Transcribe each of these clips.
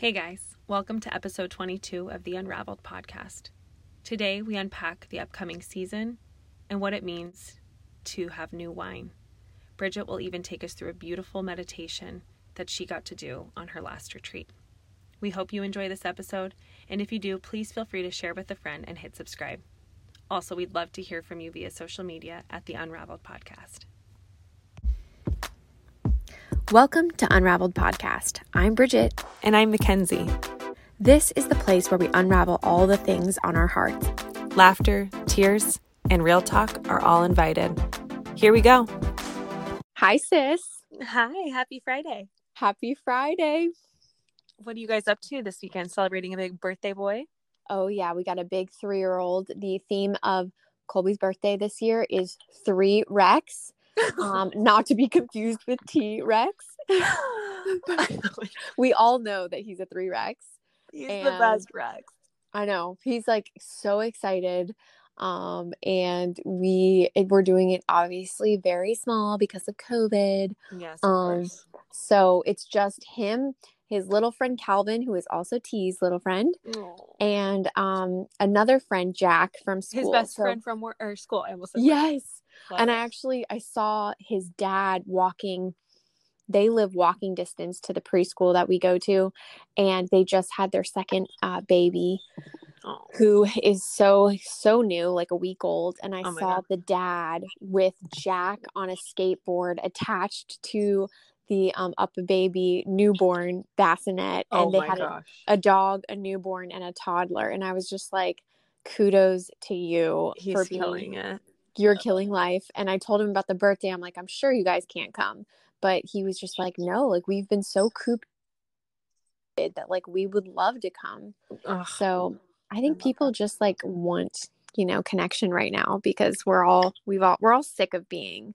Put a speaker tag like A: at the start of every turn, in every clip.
A: Hey guys, welcome to episode 22 of the Unraveled podcast. Today we unpack the upcoming season and what it means to have new wine. Bridget will even take us through a beautiful meditation that she got to do on her last retreat. We hope you enjoy this episode, and if you do, please feel free to share with a friend and hit subscribe. Also, we'd love to hear from you via social media at the Unraveled podcast.
B: Welcome to Unraveled Podcast. I'm Bridget.
A: And I'm Mackenzie.
B: This is the place where we unravel all the things on our hearts.
A: Laughter, tears, and real talk are all invited. Here we go.
B: Hi, sis.
A: Hi, happy Friday.
B: Happy Friday.
A: What are you guys up to this weekend? Celebrating a big birthday boy?
B: Oh, yeah, we got a big three year old. The theme of Colby's birthday this year is three Rex. Um, not to be confused with T Rex. we all know that he's a three Rex.
A: He's the best Rex.
B: I know. He's like so excited. Um, and we we're doing it obviously very small because of COVID.
A: Yes. Um, course.
B: so it's just him, his little friend Calvin, who is also T's little friend, Aww. and um another friend Jack from school.
A: His best so, friend from work or school. I almost said.
B: yes. Love and it. I actually I saw his dad walking they live walking distance to the preschool that we go to and they just had their second uh, baby oh. who is so so new like a week old and i oh saw God. the dad with jack on a skateboard attached to the um, up a baby newborn bassinet and oh they had a, a, dog a newborn and a toddler and i was just like kudos to you
A: He's for being it
B: you're killing life. And I told him about the birthday. I'm like, I'm sure you guys can't come. But he was just like, no, like we've been so cooped that like we would love to come. Ugh. So I think I people that. just like want, you know, connection right now because we're all we've all we're all sick of being,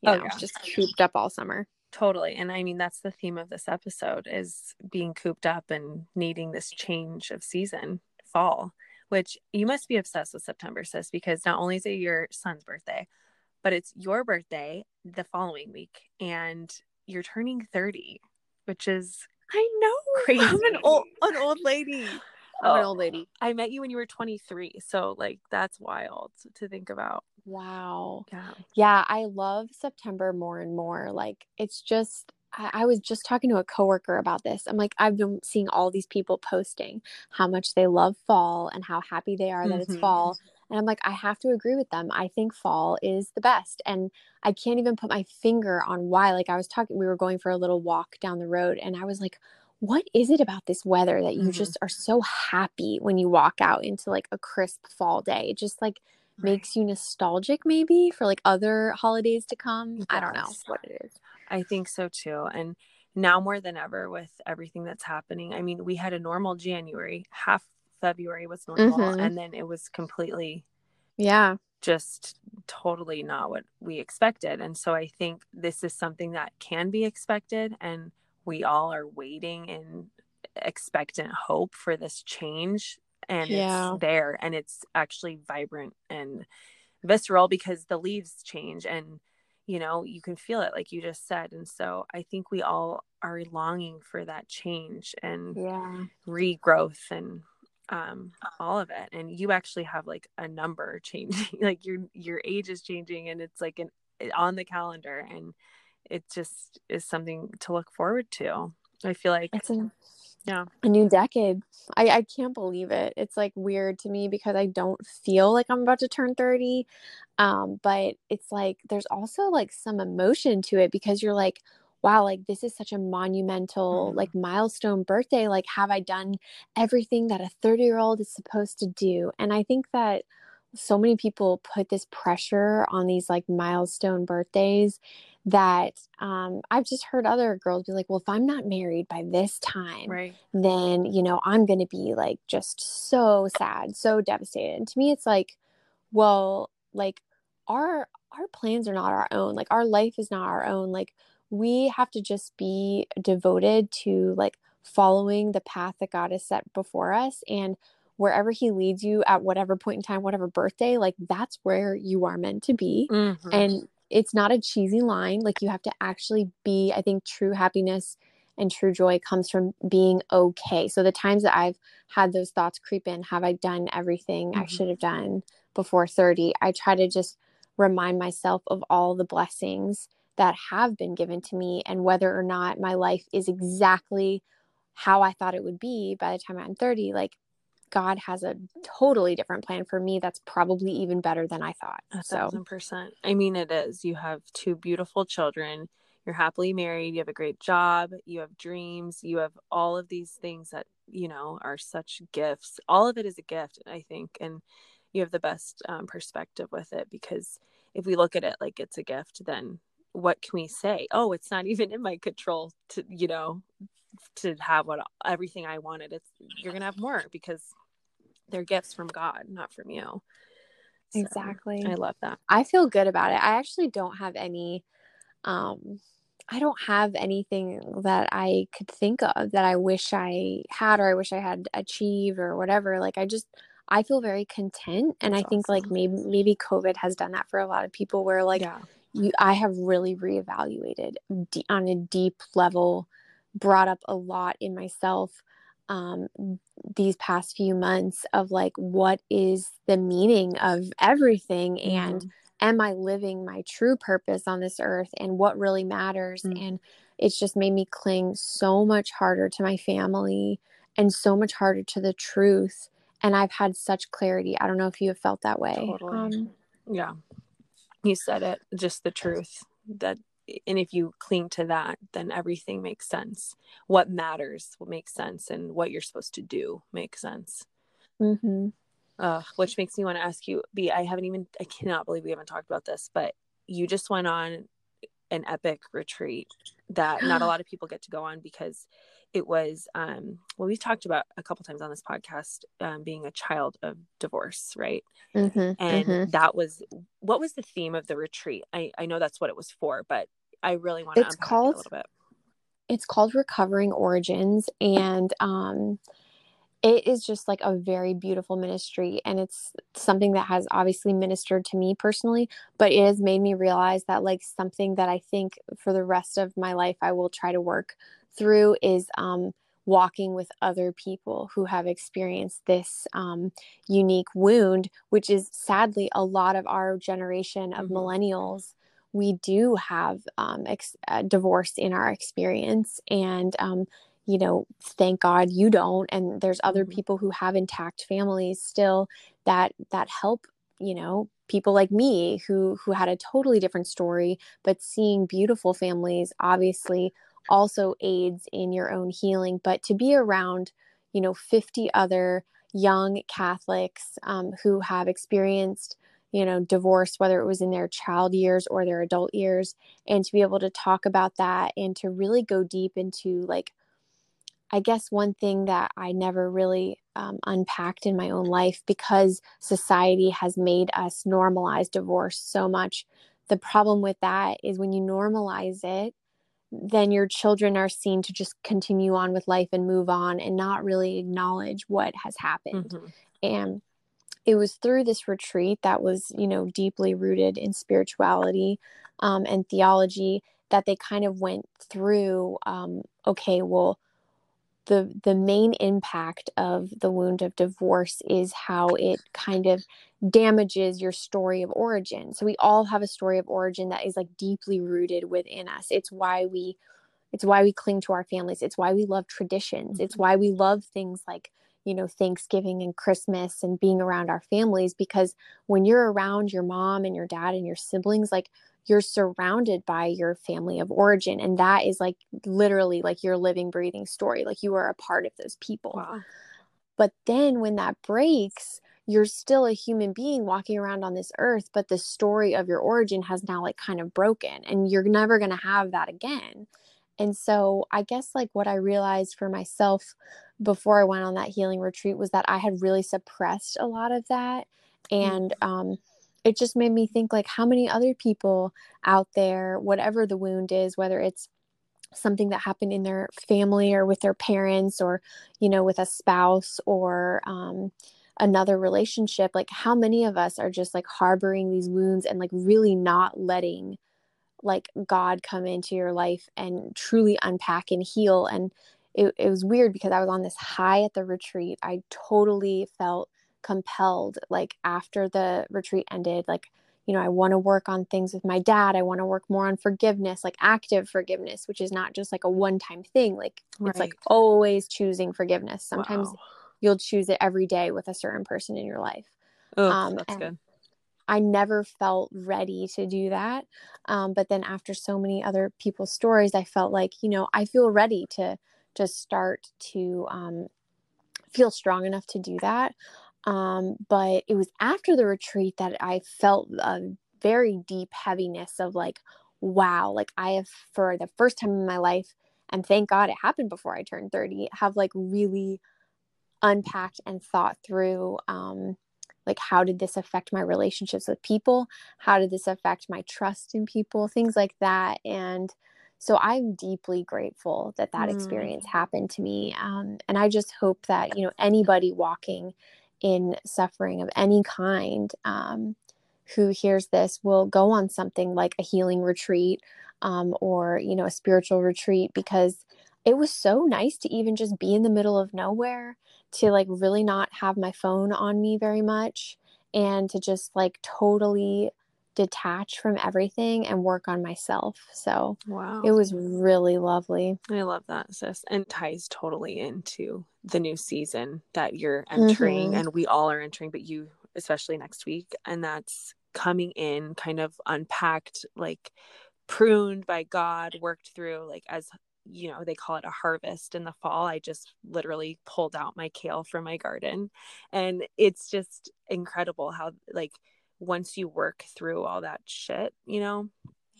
B: you oh, know, yeah. just cooped up all summer.
A: Totally. And I mean that's the theme of this episode is being cooped up and needing this change of season, fall which you must be obsessed with September, sis, because not only is it your son's birthday, but it's your birthday the following week, and you're turning 30, which is
B: I know
A: crazy. I'm an old an old lady.
B: Oh, I'm oh, an old lady.
A: I met you when you were 23, so like that's wild to think about.
B: Wow.
A: Yeah.
B: Yeah, I love September more and more. Like it's just I, I was just talking to a coworker about this. I'm like, I've been seeing all these people posting how much they love fall and how happy they are that mm-hmm. it's fall. And I'm like, I have to agree with them. I think fall is the best. And I can't even put my finger on why. Like, I was talking, we were going for a little walk down the road, and I was like, what is it about this weather that you mm-hmm. just are so happy when you walk out into like a crisp fall day? It just like right. makes you nostalgic, maybe for like other holidays to come. Yes. I don't know what it is.
A: I think so too. And now more than ever with everything that's happening. I mean, we had a normal January, half February was normal, mm-hmm. and then it was completely
B: yeah,
A: just totally not what we expected. And so I think this is something that can be expected and we all are waiting in expectant hope for this change and yeah. it's there and it's actually vibrant and visceral because the leaves change and you know you can feel it like you just said and so i think we all are longing for that change and
B: yeah.
A: regrowth and um all of it and you actually have like a number changing like your your age is changing and it's like an on the calendar and it just is something to look forward to i feel like
B: it's a yeah. a new decade. I i can't believe it. It's like weird to me because i don't feel like i'm about to turn 30 um but it's like there's also like some emotion to it because you're like wow like this is such a monumental mm-hmm. like milestone birthday. Like have i done everything that a 30 year old is supposed to do? And i think that so many people put this pressure on these like milestone birthdays that um, I've just heard other girls be like, well, if I'm not married by this time,
A: right.
B: then, you know, I'm going to be like just so sad, so devastated. And to me, it's like, well, like our, our plans are not our own. Like our life is not our own. Like we have to just be devoted to like following the path that God has set before us. And wherever he leads you at whatever point in time, whatever birthday, like that's where you are meant to be. Mm-hmm. And it's not a cheesy line. Like you have to actually be, I think, true happiness and true joy comes from being okay. So the times that I've had those thoughts creep in, have I done everything mm-hmm. I should have done before 30? I try to just remind myself of all the blessings that have been given to me and whether or not my life is exactly how I thought it would be by the time I'm 30, like God has a totally different plan for me that's probably even better than I thought.
A: A thousand percent. I mean, it is. You have two beautiful children you're happily married, you have a great job, you have dreams, you have all of these things that, you know, are such gifts. All of it is a gift, I think. And you have the best um, perspective with it because if we look at it like it's a gift, then what can we say? Oh, it's not even in my control to, you know, to have what everything I wanted. It's you're gonna have more because they're gifts from God, not from you.
B: So, exactly.
A: I love that.
B: I feel good about it. I actually don't have any um I don't have anything that I could think of that I wish I had or I wish I had achieved or whatever. Like I just I feel very content and That's I think awesome. like maybe maybe COVID has done that for a lot of people where like yeah. you I have really reevaluated d- on a deep level brought up a lot in myself um these past few months of like what is the meaning of everything mm-hmm. and am I living my true purpose on this earth and what really matters? Mm. And it's just made me cling so much harder to my family and so much harder to the truth. And I've had such clarity. I don't know if you have felt that way.
A: Totally. Um, yeah. You said it, just the truth that and if you cling to that then everything makes sense what matters what makes sense and what you're supposed to do makes sense
B: mm-hmm
A: uh, which makes me want to ask you, B, I haven't even, I cannot believe we haven't talked about this, but you just went on an epic retreat that not a lot of people get to go on because it was, um, well, we've talked about a couple times on this podcast, um, being a child of divorce, right?
B: Mm-hmm,
A: and mm-hmm. that was, what was the theme of the retreat? I, I know that's what it was for, but I really want to it's called, a little bit.
B: It's called Recovering Origins. And, um, it is just like a very beautiful ministry and it's something that has obviously ministered to me personally but it has made me realize that like something that i think for the rest of my life i will try to work through is um, walking with other people who have experienced this um, unique wound which is sadly a lot of our generation of mm-hmm. millennials we do have um, ex- uh, divorce in our experience and um, you know thank god you don't and there's other mm-hmm. people who have intact families still that that help you know people like me who who had a totally different story but seeing beautiful families obviously also aids in your own healing but to be around you know 50 other young catholics um, who have experienced you know divorce whether it was in their child years or their adult years and to be able to talk about that and to really go deep into like I guess one thing that I never really um, unpacked in my own life because society has made us normalize divorce so much. The problem with that is when you normalize it, then your children are seen to just continue on with life and move on and not really acknowledge what has happened. Mm-hmm. And it was through this retreat that was, you know, deeply rooted in spirituality um, and theology that they kind of went through. Um, okay, well, the the main impact of the wound of divorce is how it kind of damages your story of origin so we all have a story of origin that is like deeply rooted within us it's why we it's why we cling to our families it's why we love traditions it's mm-hmm. why we love things like you know thanksgiving and christmas and being around our families because when you're around your mom and your dad and your siblings like you're surrounded by your family of origin and that is like literally like your living breathing story like you are a part of those people wow. but then when that breaks you're still a human being walking around on this earth but the story of your origin has now like kind of broken and you're never going to have that again and so i guess like what i realized for myself before i went on that healing retreat was that i had really suppressed a lot of that mm. and um it just made me think like how many other people out there whatever the wound is whether it's something that happened in their family or with their parents or you know with a spouse or um, another relationship like how many of us are just like harboring these wounds and like really not letting like God come into your life and truly unpack and heal. And it, it was weird because I was on this high at the retreat. I totally felt compelled, like after the retreat ended, like, you know, I want to work on things with my dad. I want to work more on forgiveness, like active forgiveness, which is not just like a one time thing. Like right. it's like always choosing forgiveness. Sometimes wow. you'll choose it every day with a certain person in your life.
A: Oh, um, that's good.
B: I never felt ready to do that. Um, but then after so many other people's stories, I felt like, you know, I feel ready to just start to um, feel strong enough to do that. Um, but it was after the retreat that I felt a very deep heaviness of like, wow, like I have for the first time in my life, and thank God it happened before I turned 30, have like really unpacked and thought through um, like how did this affect my relationships with people how did this affect my trust in people things like that and so i'm deeply grateful that that mm. experience happened to me um, and i just hope that you know anybody walking in suffering of any kind um, who hears this will go on something like a healing retreat um, or you know a spiritual retreat because it was so nice to even just be in the middle of nowhere to like really not have my phone on me very much and to just like totally detach from everything and work on myself. So wow. It was really lovely.
A: I love that, sis. And ties totally into the new season that you're entering mm-hmm. and we all are entering, but you especially next week. And that's coming in kind of unpacked, like pruned by God, worked through like as you know they call it a harvest in the fall i just literally pulled out my kale from my garden and it's just incredible how like once you work through all that shit you know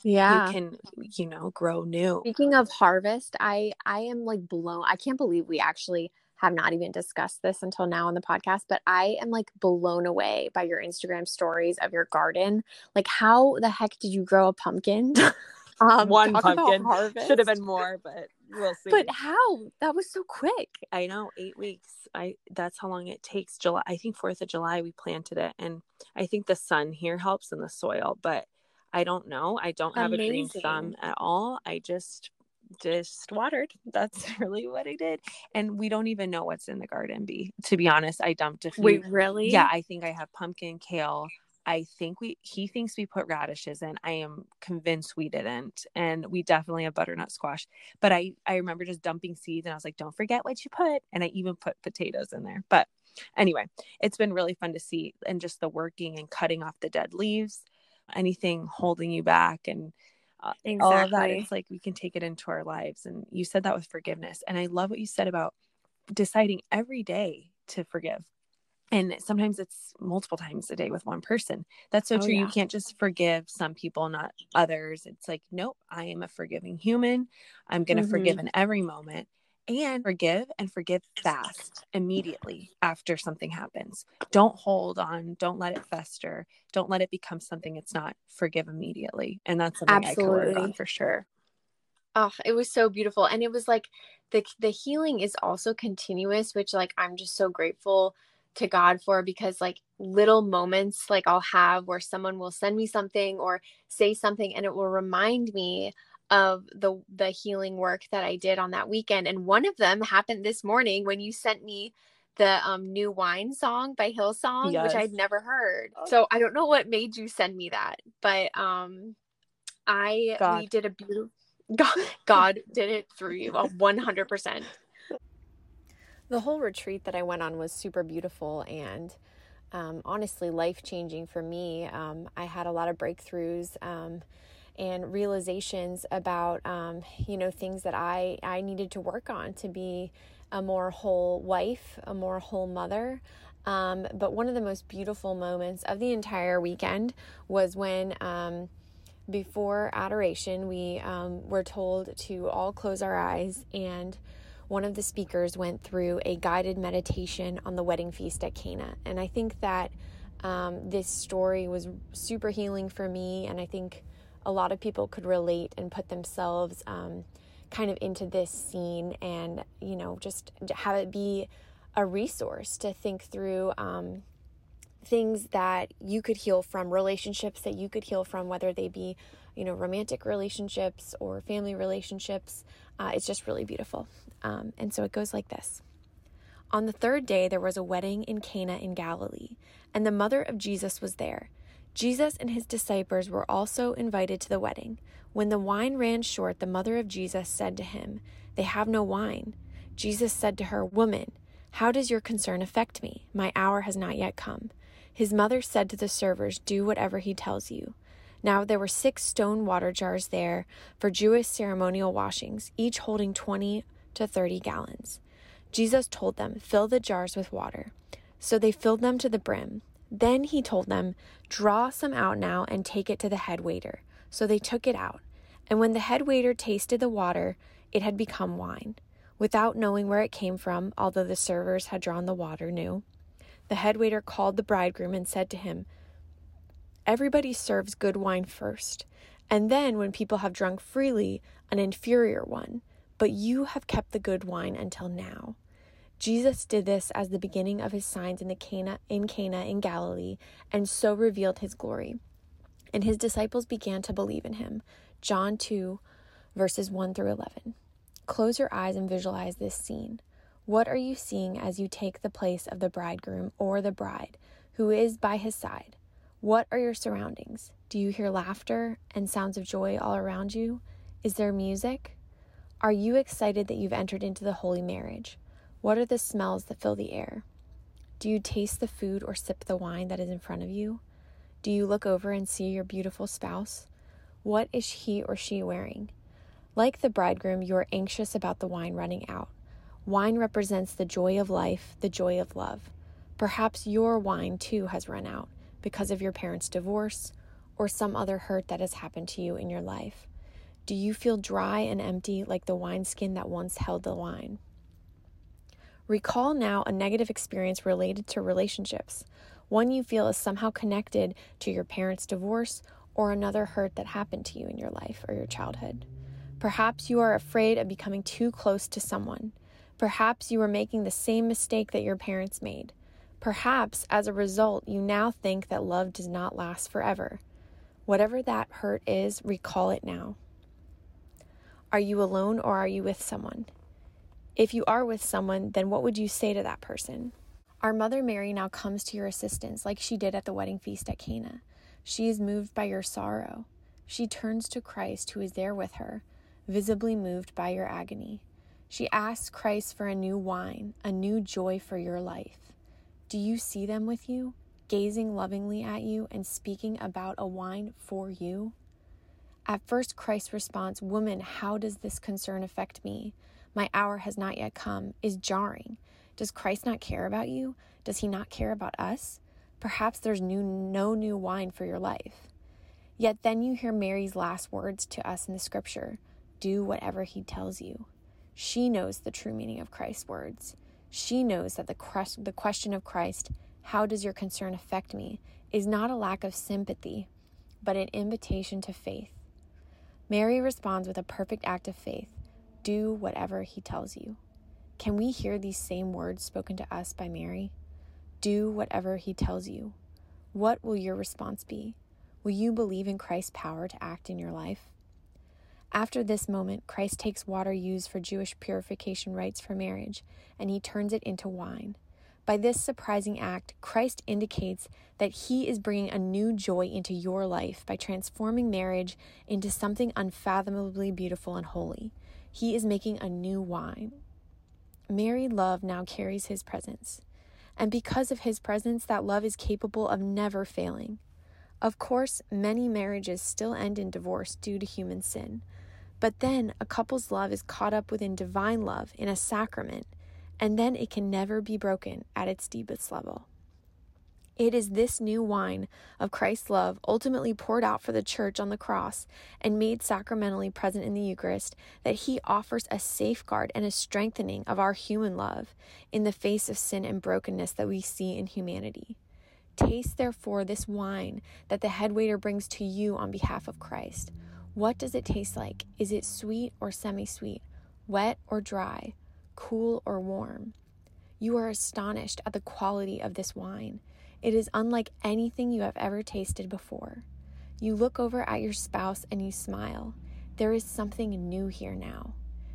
B: yeah
A: you can you know grow new
B: speaking of harvest i i am like blown i can't believe we actually have not even discussed this until now on the podcast, but I am like blown away by your Instagram stories of your garden. Like, how the heck did you grow a pumpkin?
A: Um, One pumpkin should have been more, but we'll see.
B: But how? That was so quick.
A: I know, eight weeks. I that's how long it takes. July. I think Fourth of July we planted it, and I think the sun here helps in the soil, but I don't know. I don't have Amazing. a green thumb at all. I just just watered. That's really what I did. And we don't even know what's in the garden. Be to be honest, I dumped a few.
B: Wait, really?
A: Yeah, I think I have pumpkin, kale, I think we he thinks we put radishes in. I am convinced we didn't. And we definitely have butternut squash. But I I remember just dumping seeds and I was like, "Don't forget what you put." And I even put potatoes in there. But anyway, it's been really fun to see and just the working and cutting off the dead leaves, anything holding you back and uh, exactly. all of that it's like we can take it into our lives and you said that with forgiveness and i love what you said about deciding every day to forgive and sometimes it's multiple times a day with one person. That's so oh, true. Yeah. you can't just forgive some people not others. It's like nope i am a forgiving human. I'm going to mm-hmm. forgive in every moment and forgive and forgive fast immediately after something happens. Don't hold on. Don't let it fester. Don't let it become something it's not. Forgive immediately. And that's something Absolutely. i work on for sure.
B: Oh it was so beautiful. And it was like the the healing is also continuous which like i'm just so grateful to God for because like little moments like I'll have where someone will send me something or say something and it will remind me of the the healing work that I did on that weekend and one of them happened this morning when you sent me the um, new wine song by Hillsong yes. which I'd never heard. Oh. So I don't know what made you send me that, but um I God. we did a beautiful God, God did it through you, a 100% the whole retreat that I went on was super beautiful and um, honestly life changing for me. Um, I had a lot of breakthroughs um, and realizations about um, you know things that I I needed to work on to be a more whole wife, a more whole mother. Um, but one of the most beautiful moments of the entire weekend was when um, before adoration we were told to all close our eyes and one of the speakers went through a guided meditation on the wedding feast at Cana. And I think that um, this story was super healing for me. And I think a lot of people could relate and put themselves um, kind of into this scene and, you know, just have it be a resource to think through um, things that you could heal from, relationships that you could heal from, whether they be, you know, romantic relationships or family relationships. Uh, it's just really beautiful. Um, and so it goes like this. On the third day, there was a wedding in Cana in Galilee, and the mother of Jesus was there. Jesus and his disciples were also invited to the wedding. When the wine ran short, the mother of Jesus said to him, They have no wine. Jesus said to her, Woman, how does your concern affect me? My hour has not yet come. His mother said to the servers, Do whatever he tells you. Now there were six stone water jars there for Jewish ceremonial washings, each holding 20 to 30 gallons. Jesus told them, Fill the jars with water. So they filled them to the brim. Then he told them, Draw some out now and take it to the head waiter. So they took it out. And when the head waiter tasted the water, it had become wine. Without knowing where it came from, although the servers had drawn the water, knew. The head waiter called the bridegroom and said to him, Everybody serves good wine first, and then, when people have drunk freely, an inferior one. But you have kept the good wine until now. Jesus did this as the beginning of his signs in the Cana in Cana in Galilee, and so revealed his glory. And his disciples began to believe in him. John 2 verses 1 through 11. Close your eyes and visualize this scene. What are you seeing as you take the place of the bridegroom or the bride who is by his side? What are your surroundings? Do you hear laughter and sounds of joy all around you? Is there music? Are you excited that you've entered into the holy marriage? What are the smells that fill the air? Do you taste the food or sip the wine that is in front of you? Do you look over and see your beautiful spouse? What is he or she wearing? Like the bridegroom, you are anxious about the wine running out. Wine represents the joy of life, the joy of love. Perhaps your wine too has run out because of your parents' divorce or some other hurt that has happened to you in your life. Do you feel dry and empty like the wineskin that once held the wine? Recall now a negative experience related to relationships, one you feel is somehow connected to your parents' divorce or another hurt that happened to you in your life or your childhood. Perhaps you are afraid of becoming too close to someone. Perhaps you are making the same mistake that your parents made. Perhaps as a result, you now think that love does not last forever. Whatever that hurt is, recall it now. Are you alone or are you with someone? If you are with someone, then what would you say to that person? Our Mother Mary now comes to your assistance like she did at the wedding feast at Cana. She is moved by your sorrow. She turns to Christ, who is there with her, visibly moved by your agony. She asks Christ for a new wine, a new joy for your life. Do you see them with you, gazing lovingly at you and speaking about a wine for you? At first, Christ responds, Woman, how does this concern affect me? my hour has not yet come, is jarring. Does Christ not care about you? Does he not care about us? Perhaps there's new, no new wine for your life. Yet then you hear Mary's last words to us in the scripture do whatever he tells you. She knows the true meaning of Christ's words. She knows that the, the question of Christ, how does your concern affect me, is not a lack of sympathy, but an invitation to faith. Mary responds with a perfect act of faith do whatever he tells you. Can we hear these same words spoken to us by Mary? Do whatever he tells you. What will your response be? Will you believe in Christ's power to act in your life? After this moment, Christ takes water used for Jewish purification rites for marriage and he turns it into wine. By this surprising act, Christ indicates that he is bringing a new joy into your life by transforming marriage into something unfathomably beautiful and holy. He is making a new wine. Married love now carries his presence. And because of his presence, that love is capable of never failing. Of course, many marriages still end in divorce due to human sin. But then a couple's love is caught up within divine love in a sacrament, and then it can never be broken at its deepest level. It is this new wine of Christ's love, ultimately poured out for the church on the cross and made sacramentally present in the Eucharist, that He offers a safeguard and a strengthening of our human love in the face of sin and brokenness that we see in humanity. Taste, therefore, this wine that the head waiter brings to you on behalf of Christ. What does it taste like? Is it sweet or semi sweet? Wet or dry? Cool or warm? You are astonished at the quality of this wine. It is unlike anything you have ever tasted before. You look over at your spouse and you smile. There is something new here now.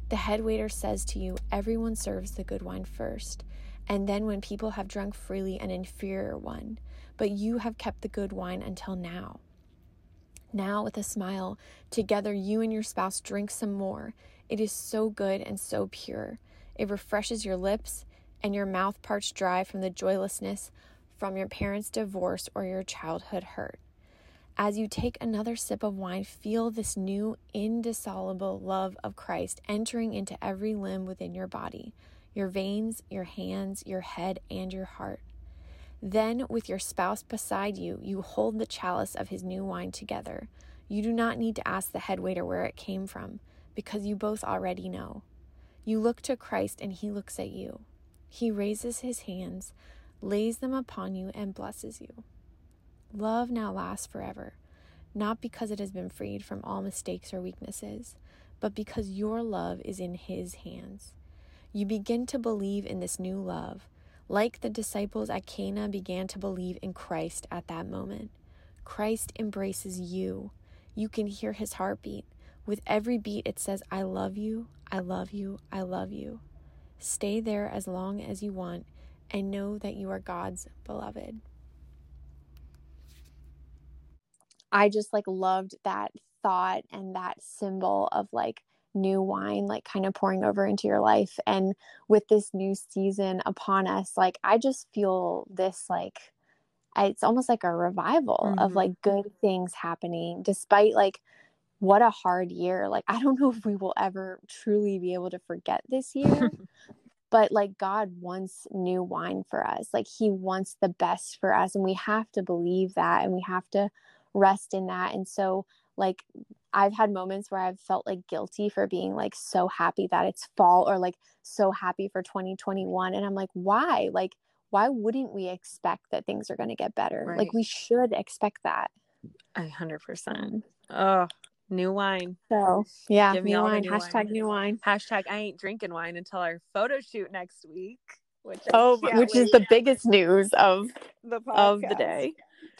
B: The head waiter says to you, Everyone serves the good wine first, and then when people have drunk freely, an inferior one, but you have kept the good wine until now. Now, with a smile, together you and your spouse drink some more. It is so good and so pure. It refreshes your lips and your mouth parched dry from the joylessness from your parents' divorce or your childhood hurt. As you take another sip of wine, feel this new, indissoluble love of Christ entering into every limb within your body your veins, your hands, your head, and your heart. Then, with your spouse beside you, you hold the chalice of his new wine together. You do not need to ask the head waiter where it came from, because you both already know. You look to Christ, and he looks at you. He raises his hands, lays them upon you, and blesses you. Love now lasts forever, not because it has been freed from all mistakes or weaknesses, but because your love is in his hands. You begin to believe in this new love, like the disciples at Cana began to believe in Christ at that moment. Christ embraces you. You can hear his heartbeat. With every beat, it says, I love you, I love you, I love you. Stay there as long as you want and know that you are God's beloved. I just like loved that thought and that symbol of like new wine like kind of pouring over into your life and with this new season upon us like I just feel this like it's almost like a revival mm-hmm. of like good things happening despite like what a hard year like I don't know if we will ever truly be able to forget this year but like God wants new wine for us like he wants the best for us and we have to believe that and we have to rest in that. And so, like, I've had moments where I've felt like guilty for being like so happy that it's fall or like so happy for 2021. And I'm like, why? Like, why wouldn't we expect that things are going to get better? Right. Like, we should expect that.
A: A hundred percent. Oh, new wine.
B: So yeah, Give me new wine. New Hashtag wine. new wine.
A: Hashtag I ain't drinking wine until our photo shoot next week.
B: Which oh, which wait. is the biggest news of the of the day.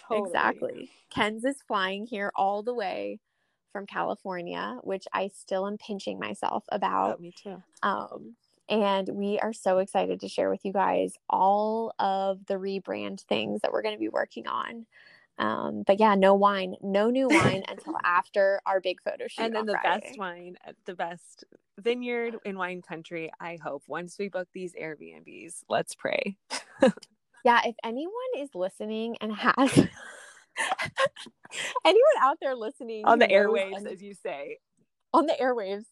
B: Totally. Exactly. Kenz is flying here all the way from California, which I still am pinching myself about.
A: Oh, me too.
B: Um, and we are so excited to share with you guys all of the rebrand things that we're going to be working on. Um, but yeah, no wine, no new wine until after our big photo shoot.
A: And then the
B: Friday.
A: best wine, the best vineyard in wine country. I hope once we book these Airbnbs, let's pray.
B: yeah, if anyone is listening and has anyone out there listening
A: on the airwaves, as you say,
B: on the airwaves,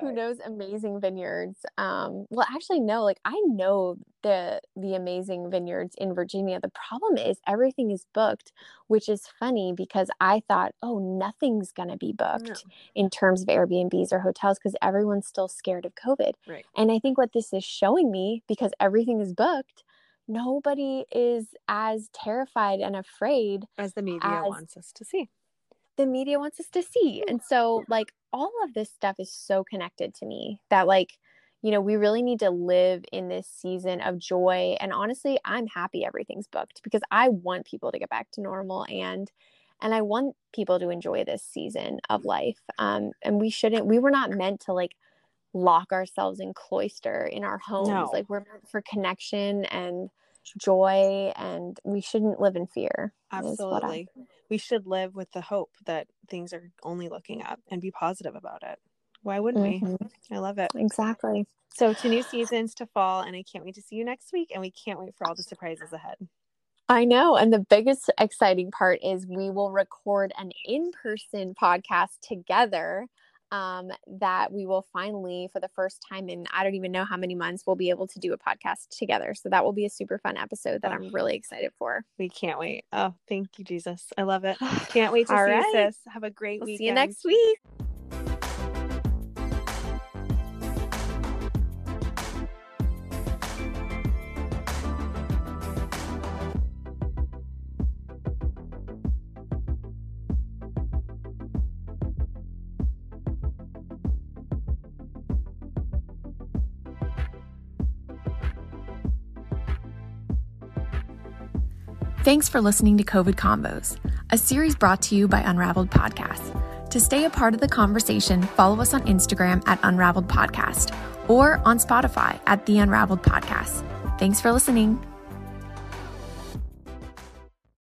B: who knows amazing vineyards um well actually no like i know the the amazing vineyards in virginia. The problem is everything is booked which is funny because i thought oh nothing's to be booked no. in terms of airbnbs or hotels because everyone's still scared of covid.
A: Right.
B: And i think what this is showing me because everything is booked nobody is as terrified and afraid
A: as the media as wants us to see.
B: The media wants us to see. And so, like, all of this stuff is so connected to me that, like, you know, we really need to live in this season of joy. And honestly, I'm happy everything's booked because I want people to get back to normal and and I want people to enjoy this season of life. Um, and we shouldn't, we were not meant to like lock ourselves in cloister in our homes. No. Like we're meant for connection and joy and we shouldn't live in fear.
A: Absolutely. We should live with the hope that things are only looking up and be positive about it. Why wouldn't mm-hmm. we? I love it.
B: Exactly.
A: So to new seasons to fall and I can't wait to see you next week and we can't wait for all the surprises ahead.
B: I know. And the biggest exciting part is we will record an in person podcast together um, that we will finally, for the first time in I don't even know how many months, we'll be able to do a podcast together. So that will be a super fun episode that I'm really excited for.
A: We can't wait. Oh, thank you, Jesus. I love it. Can't wait to see right. you, sis. Have a great week.
B: See you next week. Thanks for listening to COVID Convos, a series brought to you by Unraveled Podcasts. To stay a part of the conversation, follow us on Instagram at Unraveled Podcast or on Spotify at The Unraveled Podcast. Thanks for listening.